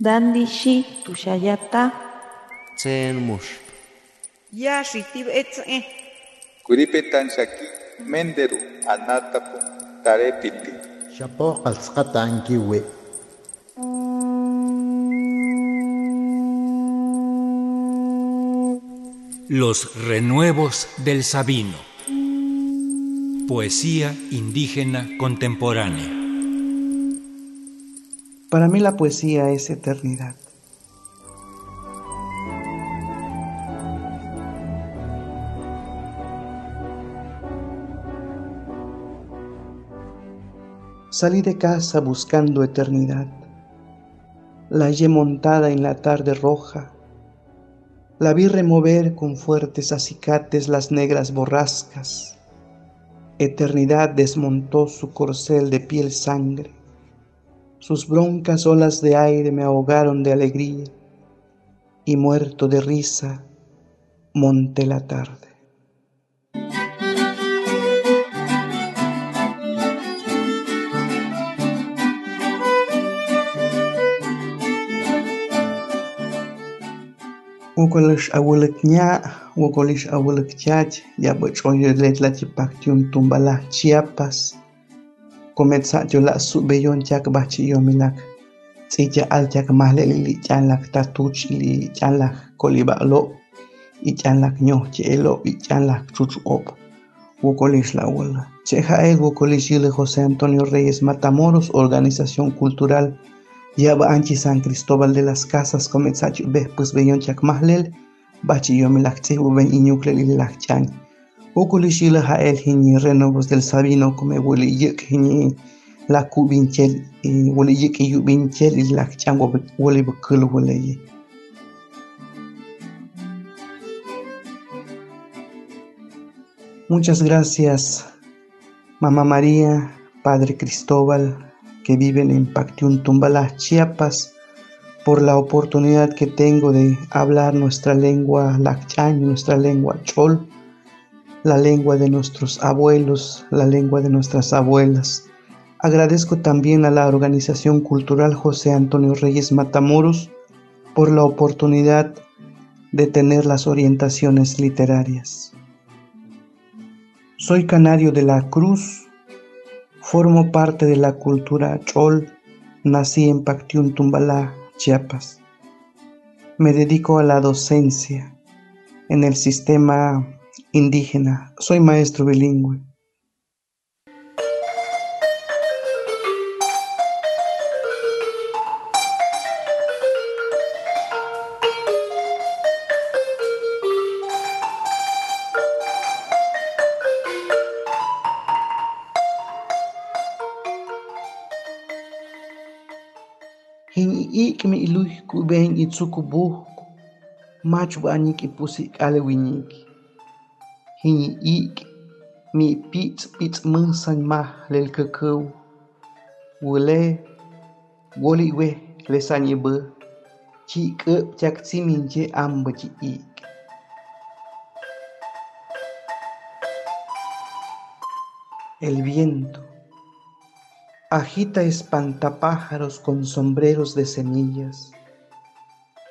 Dandishi tushayata. Tsen mush. Yashi tib etze. Kuripetan shaki menderu anatapu tarepiti. Shapo ankiwe. Los renuevos del Sabino. Poesía indígena contemporánea. Para mí la poesía es eternidad. Salí de casa buscando eternidad. La hallé montada en la tarde roja la vi remover con fuertes acicates las negras borrascas. Eternidad desmontó su corcel de piel sangre. Sus broncas olas de aire me ahogaron de alegría y muerto de risa monté la tarde. Wokolish awulakña, wokolish awulakchach, yabochoyolet la chipactiun tumbala Chiapas. Cometza yola subeyon chak bachi yominak. Tzilla al chak mahle li chanlak tatuch li chanlak kolibalo. Y chanlak ño chelo y chanlak chuchuop. Wokolish la wula. Cheja el wokolish yile José Antonio Reyes Matamoros, Organización Cultural Yaba anchi San Cristóbal de las Casas comenzachu be pues beyon chak mahlel bachi yo milakche uben iñuklel ilakchan ukulishila ha el hini renovos del Sabino come wuli yik hini la kubinchel y wuli yik yubinchel ilakchan wuli bakul wuli Muchas gracias, Mamá María, Padre Cristóbal, que viven en Pactiún Tumbalá, Chiapas, por la oportunidad que tengo de hablar nuestra lengua lacchañ, nuestra lengua chol, la lengua de nuestros abuelos, la lengua de nuestras abuelas. Agradezco también a la Organización Cultural José Antonio Reyes Matamoros por la oportunidad de tener las orientaciones literarias. Soy canario de la Cruz, Formo parte de la cultura chol, nací en Pactiún Tumbalá, Chiapas. Me dedico a la docencia en el sistema indígena. Soy maestro bilingüe. ik mi iluy kuben itsuku buhku machu hiñi ik mi pitz pitz münsañ maj lel käkäw wule woli we le chak tsiminche ambä chi ik el viento agita espantapájaros con sombreros de semillas.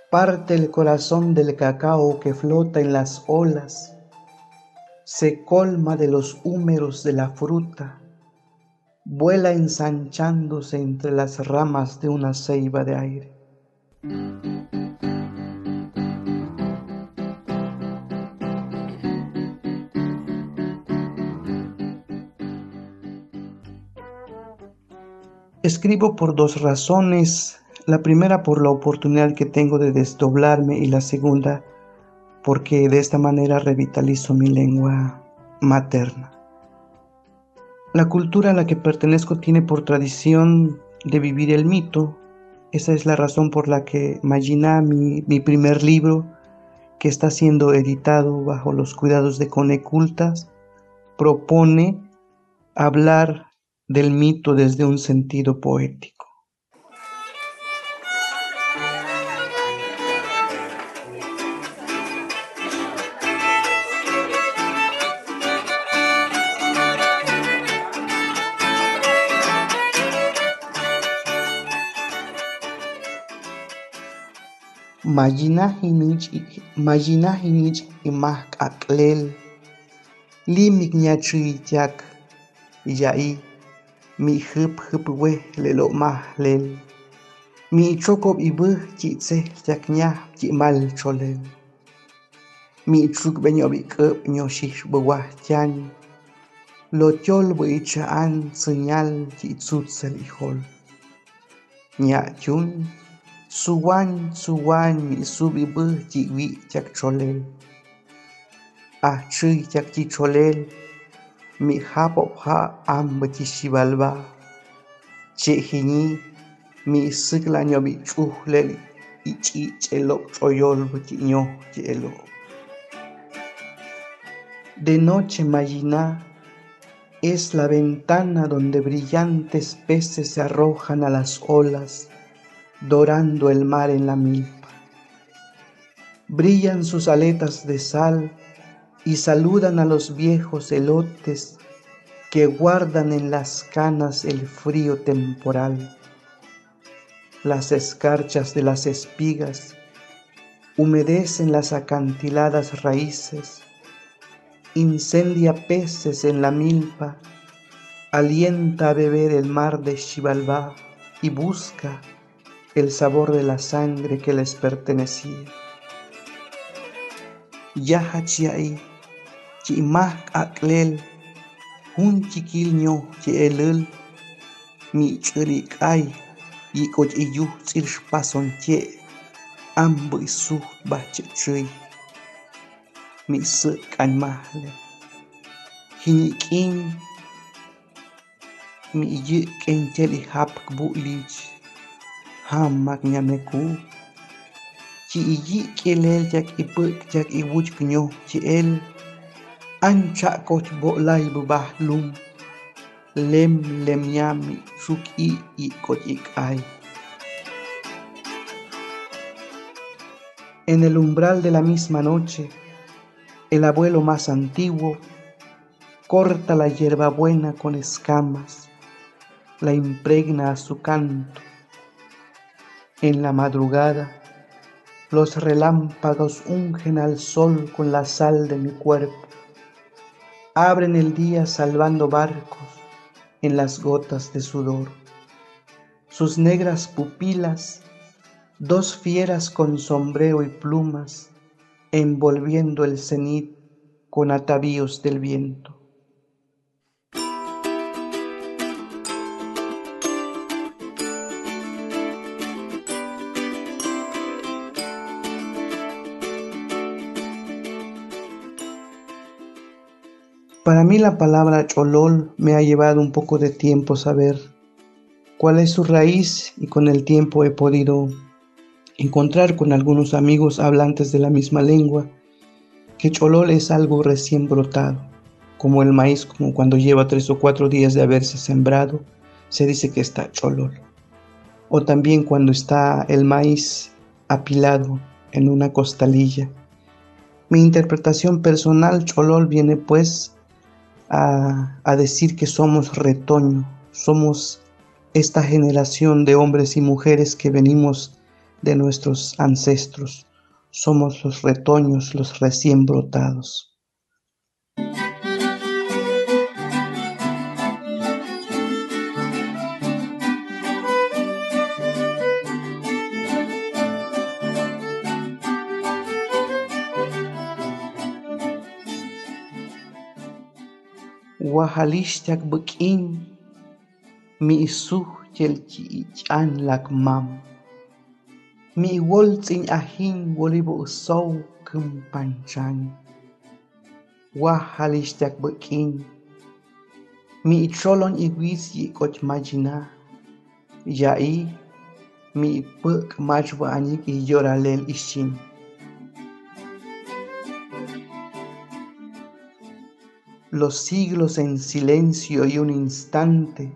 Parte el corazón del cacao que flota en las olas, se colma de los húmeros de la fruta, vuela ensanchándose entre las ramas de una ceiba de aire. Escribo por dos razones. La primera por la oportunidad que tengo de desdoblarme y la segunda porque de esta manera revitalizo mi lengua materna. La cultura a la que pertenezco tiene por tradición de vivir el mito. Esa es la razón por la que Magina, mi, mi primer libro, que está siendo editado bajo los cuidados de Conecultas, propone hablar del mito desde un sentido poético. Magina Hinich e Mark Aklel, Li Mignachuitiak, Yai, Mi Hip Hip We Lelo Mahlel, Mi Chokop Ibu Kitse Yaknya Kimal Cholel, Mi Chuk Benyobi Kup Nyoshish Bwa Tian, Lotiol Buichaan Senyal Kitsut Selihol, Nyachun, suwan suwan mi sub ibüh chiwi tiak cholel. Ah chi cholel. Mi hapop ha amba chi shibalba che hiñi mi sыкla ño bi chuhlel ichi chelo choyol chi ño chelo de noche Mayina es la ventana donde brillantes peces se arrojan a las olas, dorando el mar en la milpa. Brillan sus aletas de sal y saludan a los viejos elotes que guardan en las canas el frío temporal. Las escarchas de las espigas humedecen las acantiladas raíces incendia peces en la milpa, alienta a beber el mar de Xibalbá y busca el sabor de la sangre que les pertenecía. Yaha chiai, chimak aklel, un chiquilño chielul, mi churikay, y coch iyu tzirsh pason che, ambu isu bache chui mi cánh mahle hinikin mi yi ken cheli hap bu lich hamak nyameku chi yi kelel jak ipuk jak iwuch knyo chi el ancha koch bo lai bu bah lum lem lem nyami suk i i koch ik ai En el umbral de la misma noche, el abuelo más antiguo corta la hierbabuena con escamas, la impregna a su canto. En la madrugada, los relámpagos ungen al sol con la sal de mi cuerpo. Abren el día salvando barcos en las gotas de sudor. Sus negras pupilas, dos fieras con sombrero y plumas, envolviendo el cenit con atavíos del viento. Para mí la palabra cholol me ha llevado un poco de tiempo saber cuál es su raíz y con el tiempo he podido encontrar con algunos amigos hablantes de la misma lengua que cholol es algo recién brotado, como el maíz, como cuando lleva tres o cuatro días de haberse sembrado, se dice que está cholol. O también cuando está el maíz apilado en una costalilla. Mi interpretación personal, cholol, viene pues a, decir que somos retoño, somos esta generación de hombres y mujeres que venimos de nuestros ancestros. Somos los retoños, los recién brotados. wahalish tak bekin mi isuh tel ki lak mam. Mi wol tin ahin wolibo usaw kem pancang wahalish tak bekin mi trolon igwis yi koch majina yai mi pek majwa anyik i yoralel ishin Los siglos en silencio y un instante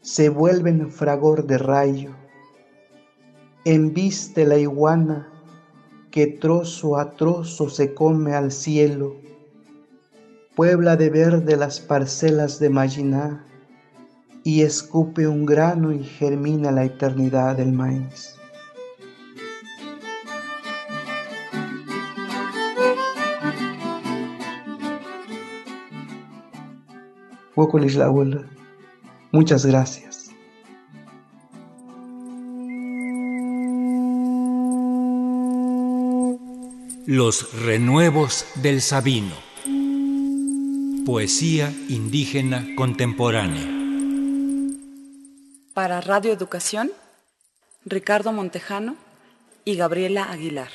se vuelven fragor de rayo. Embiste la iguana que trozo a trozo se come al cielo. Puebla de verde las parcelas de Mayiná y escupe un grano y germina la eternidad del maíz. Abuela. Muchas gracias. Los renuevos del Sabino. Poesía indígena contemporánea. Para Radio Educación, Ricardo Montejano y Gabriela Aguilar.